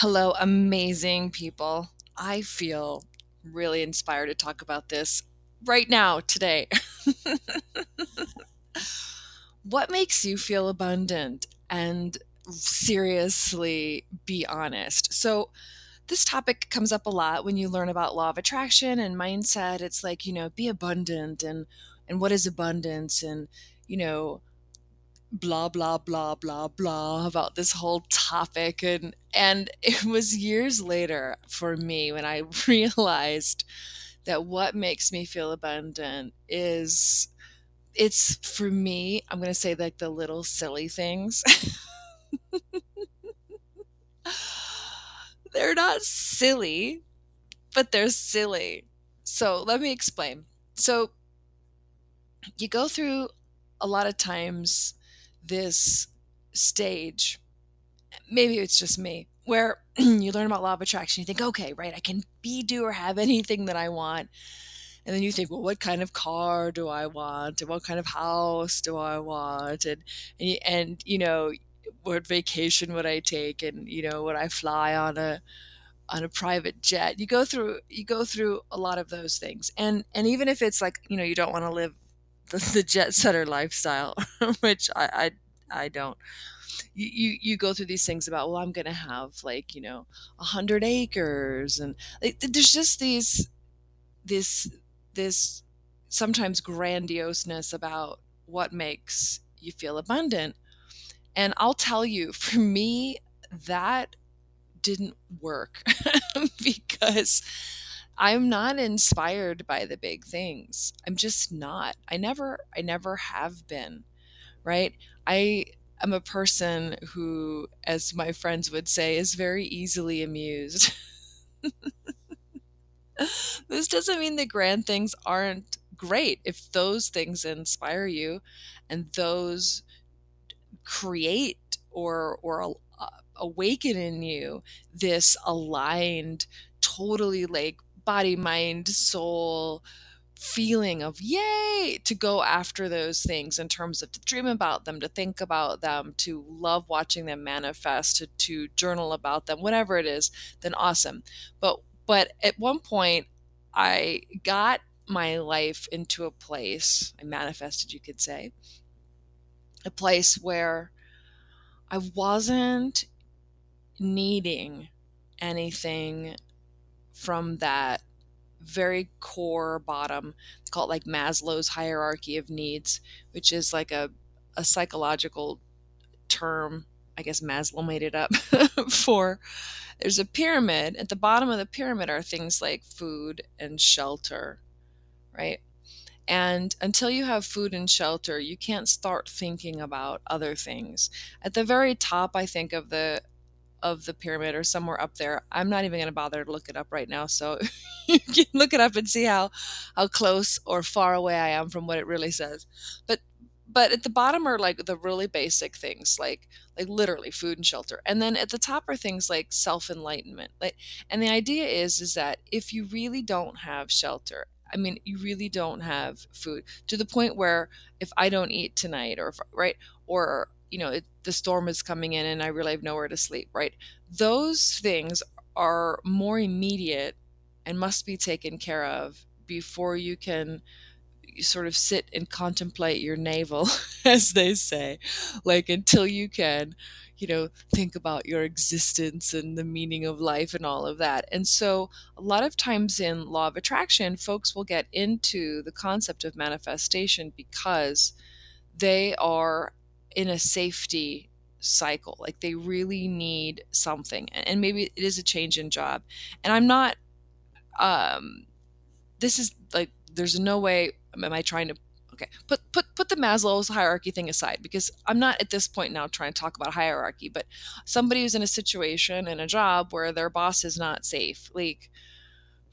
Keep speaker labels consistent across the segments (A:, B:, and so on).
A: Hello, amazing people. I feel really inspired to talk about this right now, today. what makes you feel abundant? And seriously, be honest. So, this topic comes up a lot when you learn about law of attraction and mindset. It's like, you know, be abundant and and what is abundance and, you know, blah blah blah blah blah about this whole topic. And and it was years later for me when I realized that what makes me feel abundant is it's for me I'm going to say like the little silly things. They're not silly but they're silly. So let me explain. So you go through a lot of times this stage maybe it's just me where you learn about law of attraction you think okay right i can be do or have anything that i want. And then you think well what kind of car do i want? And what kind of house do i want? And and, and you know what vacation would i take? And you know would i fly on a on a private jet? You go through you go through a lot of those things. And and even if it's like you know you don't want to live the, jet setter lifestyle which I, I i don't. You, you you go through these things about well i'm gonna have like you know a hundred acres and like, there's just these this this sometimes grandioseness about what makes you feel abundant. And i'll tell you for me that didn't work because I'm not inspired by the big things. I'm just not. I never I never have been, right? I am a person who as my friends would say is very easily amused. this doesn't mean the grand things aren't great if those things inspire you and those create or or awaken in you this aligned, totally like body, mind, soul feeling of yay to go after those things in terms of to dream about them, to think about them, to love watching them manifest, to, to journal about them, whatever it is, then awesome. But but at one point I got my life into a place, I manifested, you could say, a place where I wasn't needing anything from that very core bottom. It's called like Maslow's hierarchy of needs, which is like a, a psychological term. I guess Maslow made it up for there's a pyramid. At the bottom of the pyramid are things like food and shelter, right? And until you have food and shelter, you can't start thinking about other things. At the very top, I think, of the of the pyramid or somewhere up there. I'm not even going to bother to look it up right now. So you can look it up and see how, how close or far away I am from what it really says. But but at the bottom are like the really basic things like like literally food and shelter and then at the top are things like self-enlightenment like and the idea is is that if you really don't have shelter i mean you really don't have food to the point where if i don't eat tonight or right or you know, it, the storm is coming in and I really have nowhere to sleep, right? Those things are more immediate and must be taken care of before you can sort of sit and contemplate your navel, as they say, like until you can, you know, think about your existence and the meaning of life and all of that. And so, a lot of times in law of attraction, folks will get into the concept of manifestation because they are in a safety cycle. Like they really need something. And maybe it is a change in job. And I'm not um this is like there's no way am I trying to okay put put put the Maslow's hierarchy thing aside because I'm not at this point now trying to talk about hierarchy, but somebody who's in a situation in a job where their boss is not safe, like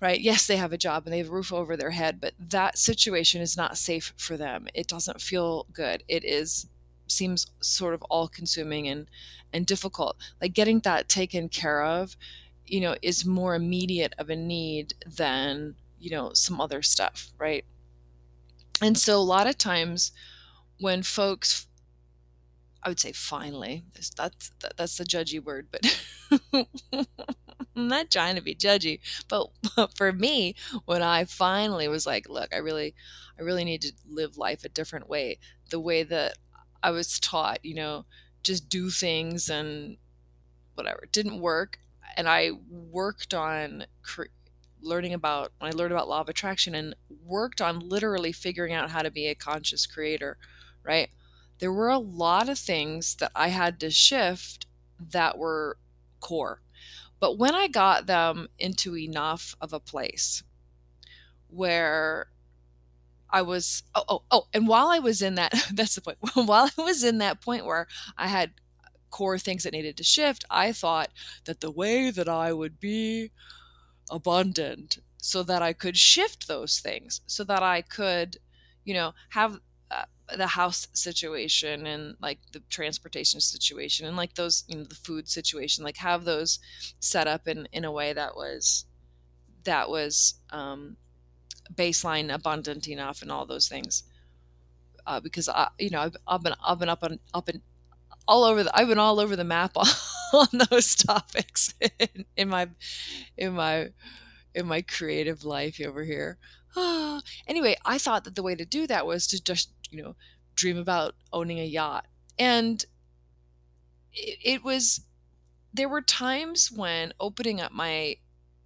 A: right yes they have a job and they have a roof over their head but that situation is not safe for them it doesn't feel good it is seems sort of all consuming and and difficult like getting that taken care of you know is more immediate of a need than you know some other stuff right and so a lot of times when folks I would say finally. That's that's the judgy word, but I'm not trying to be judgy. But, but for me, when I finally was like, look, I really, I really need to live life a different way, the way that I was taught, you know, just do things and whatever. It didn't work, and I worked on cre- learning about when I learned about law of attraction and worked on literally figuring out how to be a conscious creator, right? There were a lot of things that I had to shift that were core. But when I got them into enough of a place where I was oh oh oh and while I was in that that's the point. While I was in that point where I had core things that needed to shift I thought that the way that I would be abundant so that I could shift those things so that I could you know have uh, the house situation and like the transportation situation and like those you know the food situation like have those set up in in a way that was that was um baseline abundant enough and all those things uh, because I, you know, I've, I've been I've been up and up and all over the I've been all over the map on, on those topics in, in, my in my in my creative life over here. anyway, I thought that the way to do that was to just you know dream about owning a yacht, and it, it was there were times when opening up my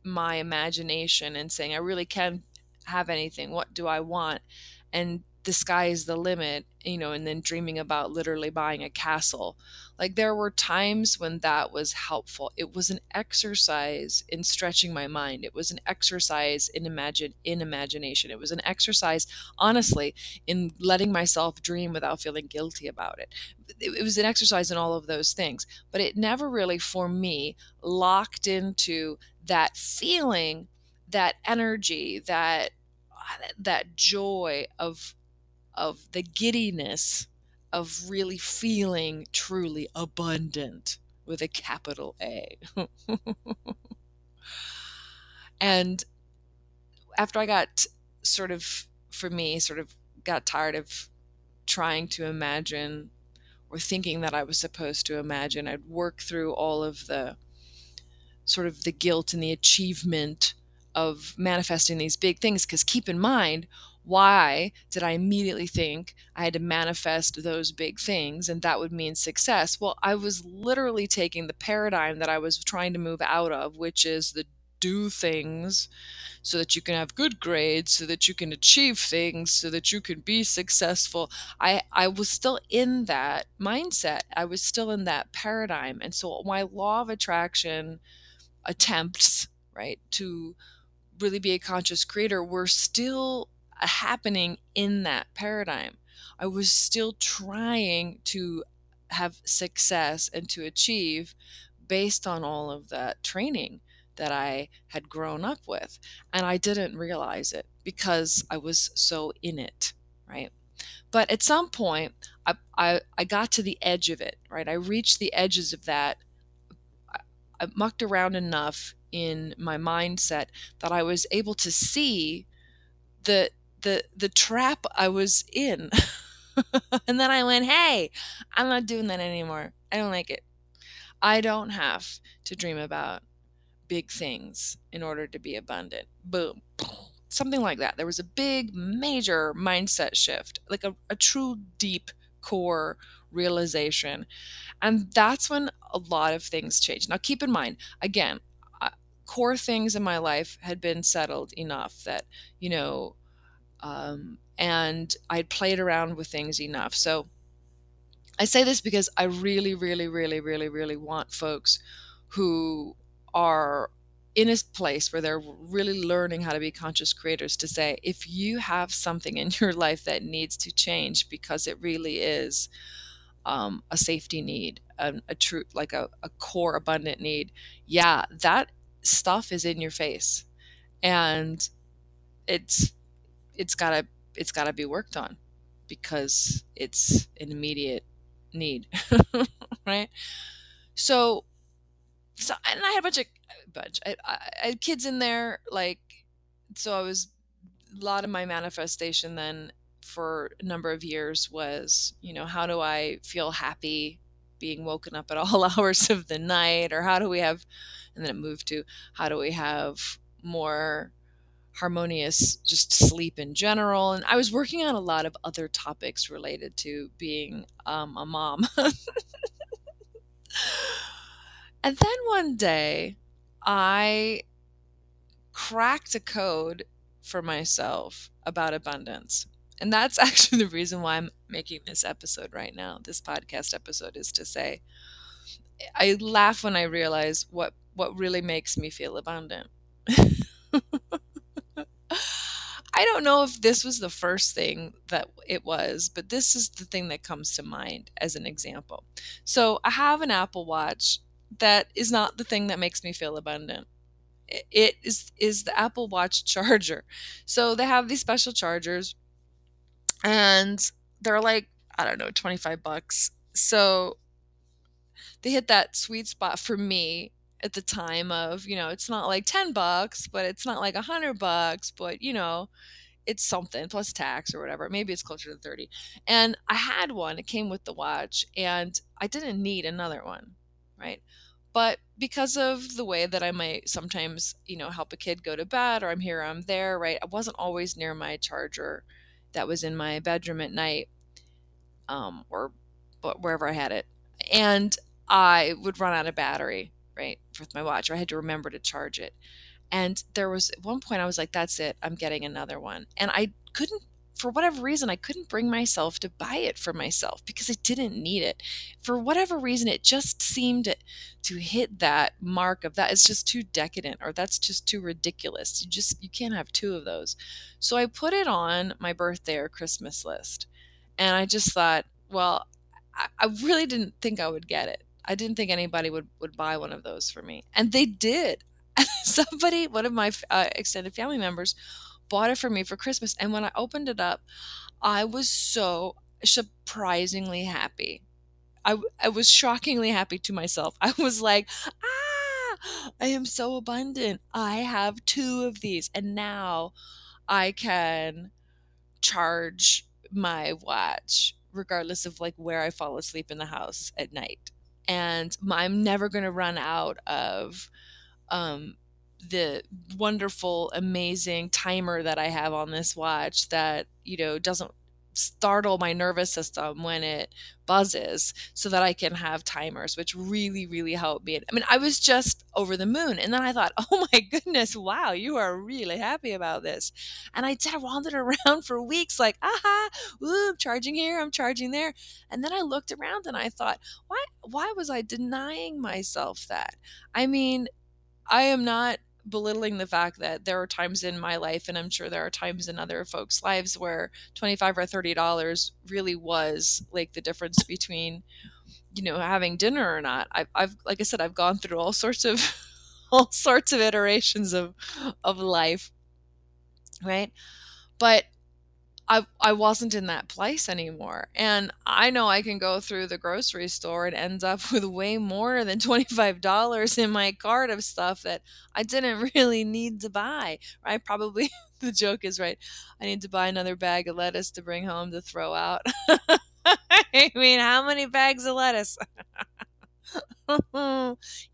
A: my imagination and saying I really can have anything. What do I want? And the sky is the limit, you know, and then dreaming about literally buying a castle. Like there were times when that was helpful. It was an exercise in stretching my mind. It was an exercise in imagine in imagination. It was an exercise, honestly, in letting myself dream without feeling guilty about it. It, it was an exercise in all of those things, but it never really, for me, locked into that feeling, that energy, that that joy of of the giddiness of really feeling truly abundant with a capital A. and after I got sort of, for me, sort of got tired of trying to imagine or thinking that I was supposed to imagine, I'd work through all of the sort of the guilt and the achievement of manifesting these big things. Because keep in mind, why did I immediately think I had to manifest those big things and that would mean success? Well, I was literally taking the paradigm that I was trying to move out of, which is the do things so that you can have good grades, so that you can achieve things, so that you can be successful. I, I was still in that mindset. I was still in that paradigm. And so my law of attraction attempts, right, to really be a conscious creator were still uh, happening in that paradigm. I was still trying to have success and to achieve based on all of that training that I had grown up with. And I didn't realize it because I was so in it, right? But at some point, I, I, I got to the edge of it, right? I reached the edges of that. I, I mucked around enough in my mindset that I was able to see the the the trap I was in. and then I went, "Hey, I'm not doing that anymore. I don't like it. I don't have to dream about big things in order to be abundant." Boom. Something like that. There was a big major mindset shift, like a, a true deep core realization. And that's when a lot of things changed. Now, keep in mind, again, core things in my life had been settled enough that, you know, um, and I'd played around with things enough. So I say this because I really, really, really, really, really want folks who are in a place where they're really learning how to be conscious creators to say, if you have something in your life that needs to change because it really is um, a safety need, a, a true, like a, a core abundant need, yeah, that stuff is in your face. And it's it's gotta it's gotta be worked on because it's an immediate need right? So so and i had a bunch of bunch I, I, I had kids in there like so i was a lot of my manifestation then for a number of years was, you know, how do I feel happy being woken up at all hours of the night? Or how do we have, and then it moved to how do we have more harmonious just sleep in general and i was working on a lot of other topics related to being um, a mom and then one day i cracked a code for myself about abundance and that's actually the reason why i'm making this episode right now this podcast episode is to say i laugh when i realize what what really makes me feel abundant I don't know if this was the first thing that it was, but this is the thing that comes to mind as an example. So I have an Apple Watch that is not the thing that makes me feel abundant. It is is the Apple Watch charger. So they have these special chargers and they're like, I don't know, 25 bucks. So they hit that sweet spot for me at the time of, you know, it's not like 10 bucks, but it's not like 100 bucks, but you know, it's something plus tax or whatever. Maybe it's closer to 30. And I had one, it came with the watch, and I didn't need another one, right? But because of the way that I might sometimes, you know, help a kid go to bed or I'm here, I'm there, right? I wasn't always near my charger that was in my bedroom at night um, or wherever I had it. And I would run out of battery right, with my watch, I had to remember to charge it. And there was at one point I was like, that's it, I'm getting another one. And I couldn't, for whatever reason, I couldn't bring myself to buy it for myself because I didn't need it. For whatever reason, it just seemed to hit that mark of that is just too decadent or that's just too ridiculous. You just, you can't have two of those. So I put it on my birthday or Christmas list. And I just thought, well, I, I really didn't think I would get it. I didn't think anybody would would buy one of those for me, and they did. Somebody, one of my uh, extended family members, bought it for me for Christmas, and when I opened it up, I was so surprisingly happy. I, I was shockingly happy to myself. I was like, ah, I am so abundant. I have two of these, and now I can charge my watch regardless of like where I fall asleep in the house at night and I'm never going to run out of um, the wonderful, amazing timer that I have on this watch that you know doesn't startle my nervous system when it buzzes so that I can have timers, which really, really helped me. I mean, I was just over the moon. And then I thought, oh my goodness, wow, you are really happy about this. And I did, wandered around for weeks like, aha, ooh, I'm charging here, I'm charging there. And then I looked around and I thought, why, why was I denying myself that? I mean, I am not belittling the fact that there are times in my life and i'm sure there are times in other folks lives where 25 or 30 dollars really was like the difference between you know having dinner or not. I've, I've like i said i've gone through all sorts of all sorts of iterations of of life right? But I, I wasn't in that place anymore. And I know I can go through the grocery store and end up with way more than $25 in my cart of stuff that I didn't really need to buy. Right? Probably the joke is right. I need to buy another bag of lettuce to bring home to throw out. I mean, how many bags of lettuce?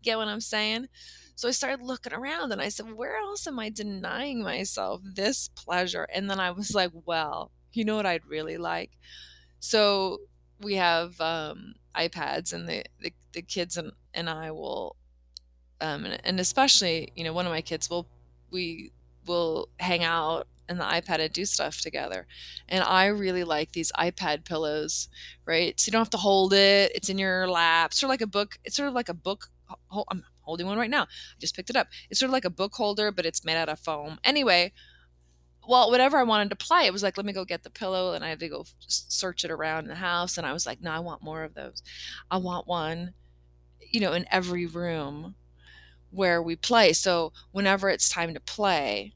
A: Get what I'm saying? So I started looking around and I said, where else am I denying myself this pleasure? And then I was like, well, you know what I'd really like? So we have um, iPads and the, the, the kids and, and I will, um, and, and especially, you know, one of my kids will, we will hang out and the iPad and do stuff together. And I really like these iPad pillows, right? So you don't have to hold it. It's in your lap. Sort of like a book. It's sort of like a book. I'm holding one right now. I just picked it up. It's sort of like a book holder, but it's made out of foam. Anyway, well, whatever I wanted to play, it was like, let me go get the pillow. And I had to go search it around in the house. And I was like, no, I want more of those. I want one, you know, in every room where we play. So whenever it's time to play,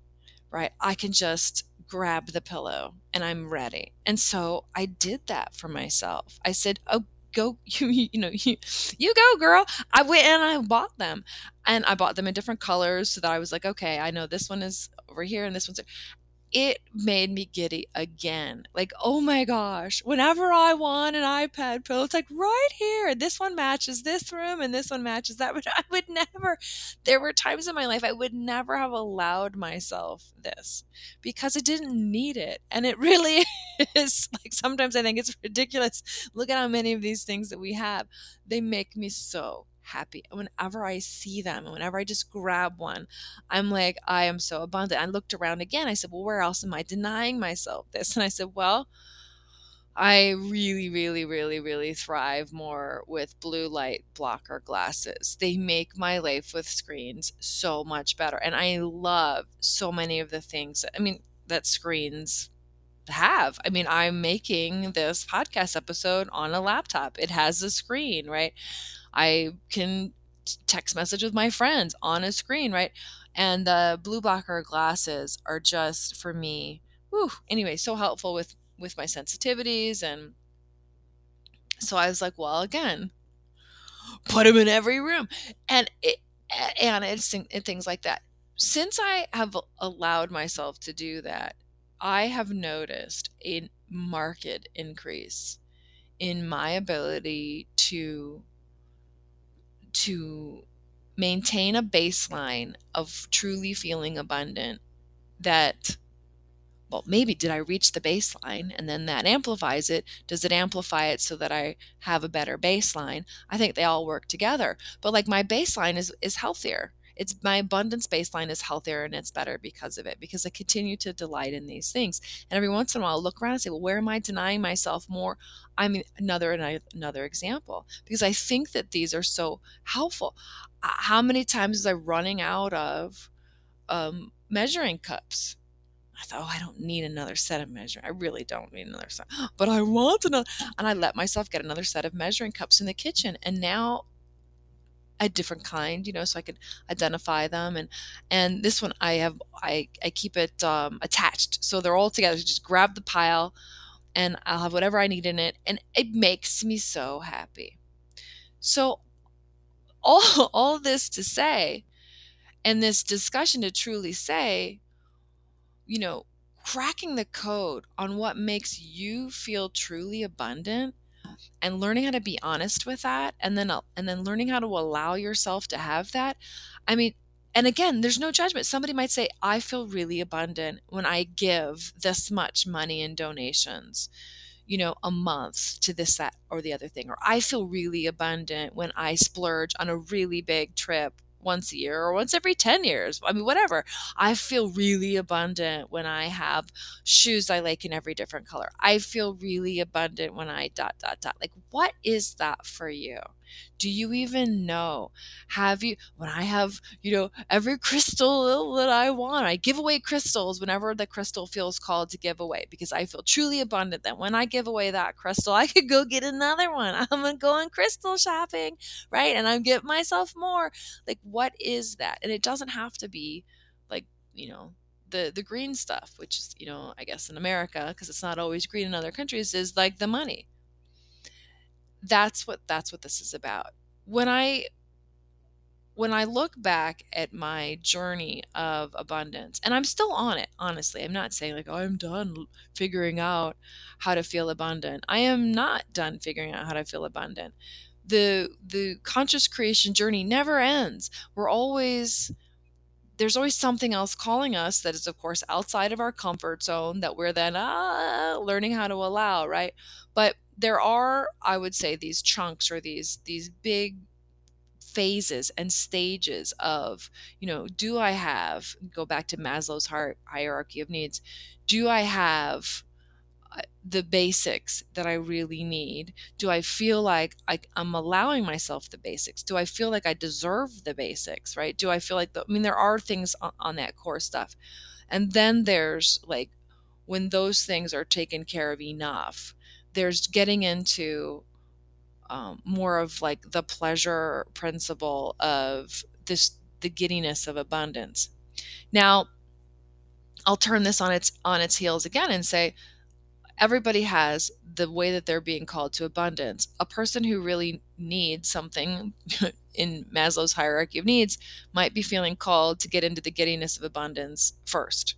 A: right, I can just grab the pillow and I'm ready. And so I did that for myself. I said, oh, go you you know you you go girl. I went and i bought them. And i bought them in different colors so that i was like okay i know this one is over here and this one's it made me giddy again. Like, oh my gosh, whenever I want an iPad Pro, it's like right here. This one matches this room and this one matches that. But I would never, there were times in my life I would never have allowed myself this because I didn't need it. And it really is like sometimes I think it's ridiculous. Look at how many of these things that we have, they make me so happy. Whenever I see them, whenever I just grab one, I'm like, I am so abundant. I looked around again. I said, Well, where else am I denying myself this? And I said, Well, I really, really, really, really thrive more with blue light blocker glasses. They make my life with screens so much better. And I love so many of the things, I mean, that screens have. I mean, I'm making this podcast episode on a laptop, it has a screen, right? I can text message with my friends on a screen, right? And the blue blocker glasses are just for me, whew, anyway, so helpful with with my sensitivities and so I was like, well, again, put them in every room, and it and it's and things like that. Since I have allowed myself to do that, I have noticed a market increase in my ability to to maintain a baseline of truly feeling abundant that well maybe did i reach the baseline and then that amplifies it? Does it amplify it so that i have a better baseline? I think they all work together. But like my baseline is is healthier it's my abundance baseline is healthier and it's better because of it because i continue to delight in these things and every once in a while I'll look around and say well where am i denying myself more i mean another another example because i think that these are so helpful how many times was i running out of um, measuring cups I thought, oh, I don't need another set of measuring. I really don't need another set, but I want another. And I let myself get another set of measuring cups in the kitchen. And now a different kind, you know, so I could identify them. And and this one I have I I keep it um, attached, so they're all together. just grab the pile, and I'll have whatever I need in it, and it makes me so happy. So all all this to say, and this discussion to truly say, you know, cracking the code on what makes you feel truly abundant and learning how to be honest with that and then uh, and then learning how to allow yourself to have that i mean and again there's no judgment. Somebody might say i feel really abundant when i give this much money in donations you know a month to this that or the other thing or i feel really abundant when i splurge on a really big trip once a year or once every 10 years. I mean, whatever. I feel really abundant when I have shoes I like in every different color. I feel really abundant when I dot, dot, dot. Like, what is that for you? Do you even know? Have you, when I have, you know, every crystal that I want, I give away crystals whenever the crystal feels called to give away because I feel truly abundant that when I give away that crystal, I could go get another one. I'm going to go on crystal shopping, right? And I'm getting myself more. Like, what is that? And it doesn't have to be like, you know, the the green stuff, which is, you know, I guess in America, because it's not always green in other countries, is like the money that's what that's what this is about. When i when i look back at my journey of abundance and i'm still on it honestly i'm not saying like oh, i'm done figuring out how to feel abundant. I am not done figuring out how to feel abundant. The the conscious creation journey never ends. We're always there's always something else calling us that is of course outside of our comfort zone that we're then ah, learning how to allow right? But there are i would say these chunks or these these big phases and stages of you know do i have go back to maslow's hierarchy of needs do i have uh, the basics that I really need? Do I feel like I, am allowing myself the basics? Do I feel like I deserve the basics, right? Do I feel like, the, I mean, there are things on, on that core stuff. And then there's like when those things are taken care of enough, there's getting into um, more of like the pleasure principle of this the giddiness of abundance. Now i'll turn this on its on its heels again and say everybody has the way that they're being called to abundance. A person who really needs something in maslow's hierarchy of needs might be feeling called to get into the giddiness of abundance first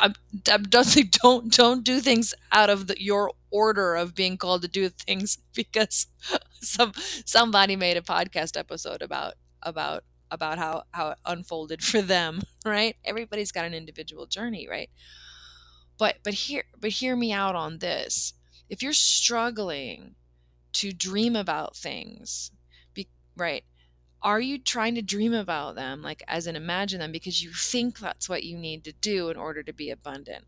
A: I'm, I'm don't don't don't do things out of the, your order of being called to do things because some somebody made a podcast episode about about about how how it unfolded for them right? Everybody's got an individual journey right? But but hear but hear me out on this. If you're struggling to dream about things be, right are you trying to dream about them like as in imagine them because you think that's what you need to do in order to be abundant?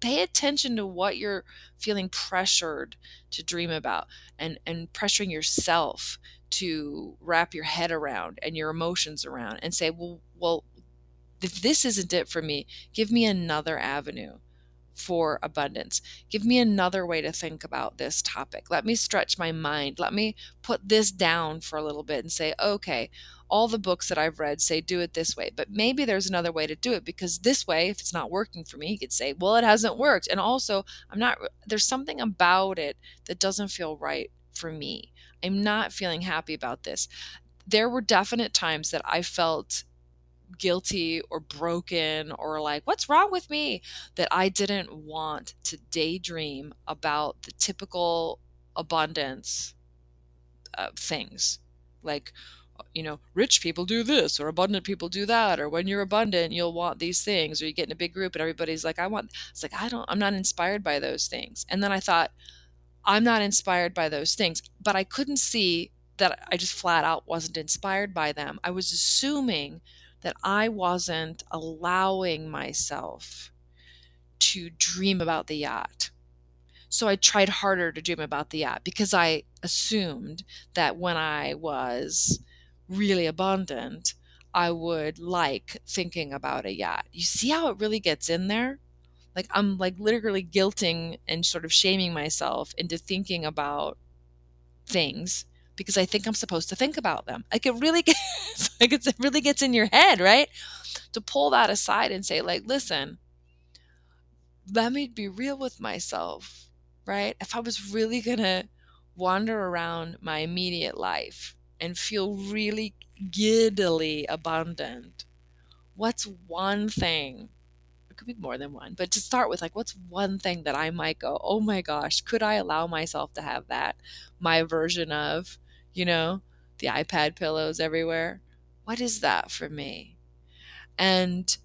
A: Pay attention to what you're feeling pressured to dream about and and pressuring yourself to wrap your head around and your emotions around and say well well if this isn't it for me give me another avenue for abundance. Give me another way to think about this topic. Let me stretch my mind. Let me put this down for a little bit and say, okay, all the books that I've read say do it this way, but maybe there's another way to do it because this way, if it's not working for me, you could say, well, it hasn't worked. And also, I'm not, there's something about it that doesn't feel right for me. I'm not feeling happy about this. There were definite times that I felt guilty or broken or like, what's wrong with me? That I didn't want to daydream about the typical abundance of things. Like, you know, rich people do this or abundant people do that, or when you're abundant, you'll want these things, or you get in a big group and everybody's like, I want, it's like, I don't, I'm not inspired by those things. And then I thought, I'm not inspired by those things, but I couldn't see that I just flat out wasn't inspired by them. I was assuming that I wasn't allowing myself to dream about the yacht. So I tried harder to dream about the yacht because I assumed that when I was really abundant, I would like thinking about a yacht. You see how it really gets in there? Like I'm like literally guilting and sort of shaming myself into thinking about things because I think I'm supposed to think about them. Like it really gets like it really gets in your head, right? To pull that aside and say, like, listen, let me be real with myself, right? If I was really gonna wander around my immediate life and feel really giddily abundant, what's one thing it could be more than one, but to start with, like, what's one thing that I might go, oh my gosh, could I allow myself to have that? My version of, you know, the iPad pillows everywhere. What is that for me? And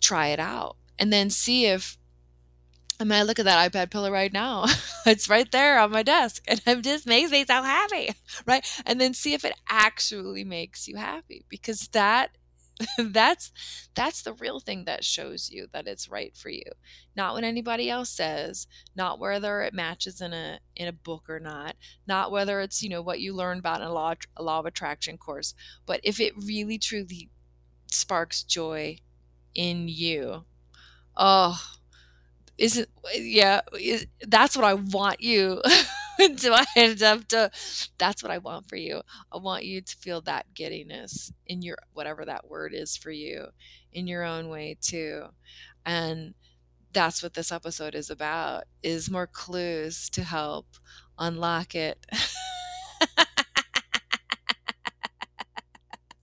A: try it out and then see if I mean, I look at that iPad pillow right now. it's right there on my desk, and it just makes me so happy, right? And then see if it actually makes you happy, because that that's that's the real thing that shows you that it's right for you. Not what anybody else says not whether it matches in a in a book or not not whether it's you know what you learned about in a law, a law of attraction course but if it really truly sparks joy in you oh isn't yeah is, that's what i want you do I end up to that's what I want for you. I want you to feel that giddiness in your whatever that word is for you in your own way too. And that's what this episode is about is more clues to help unlock it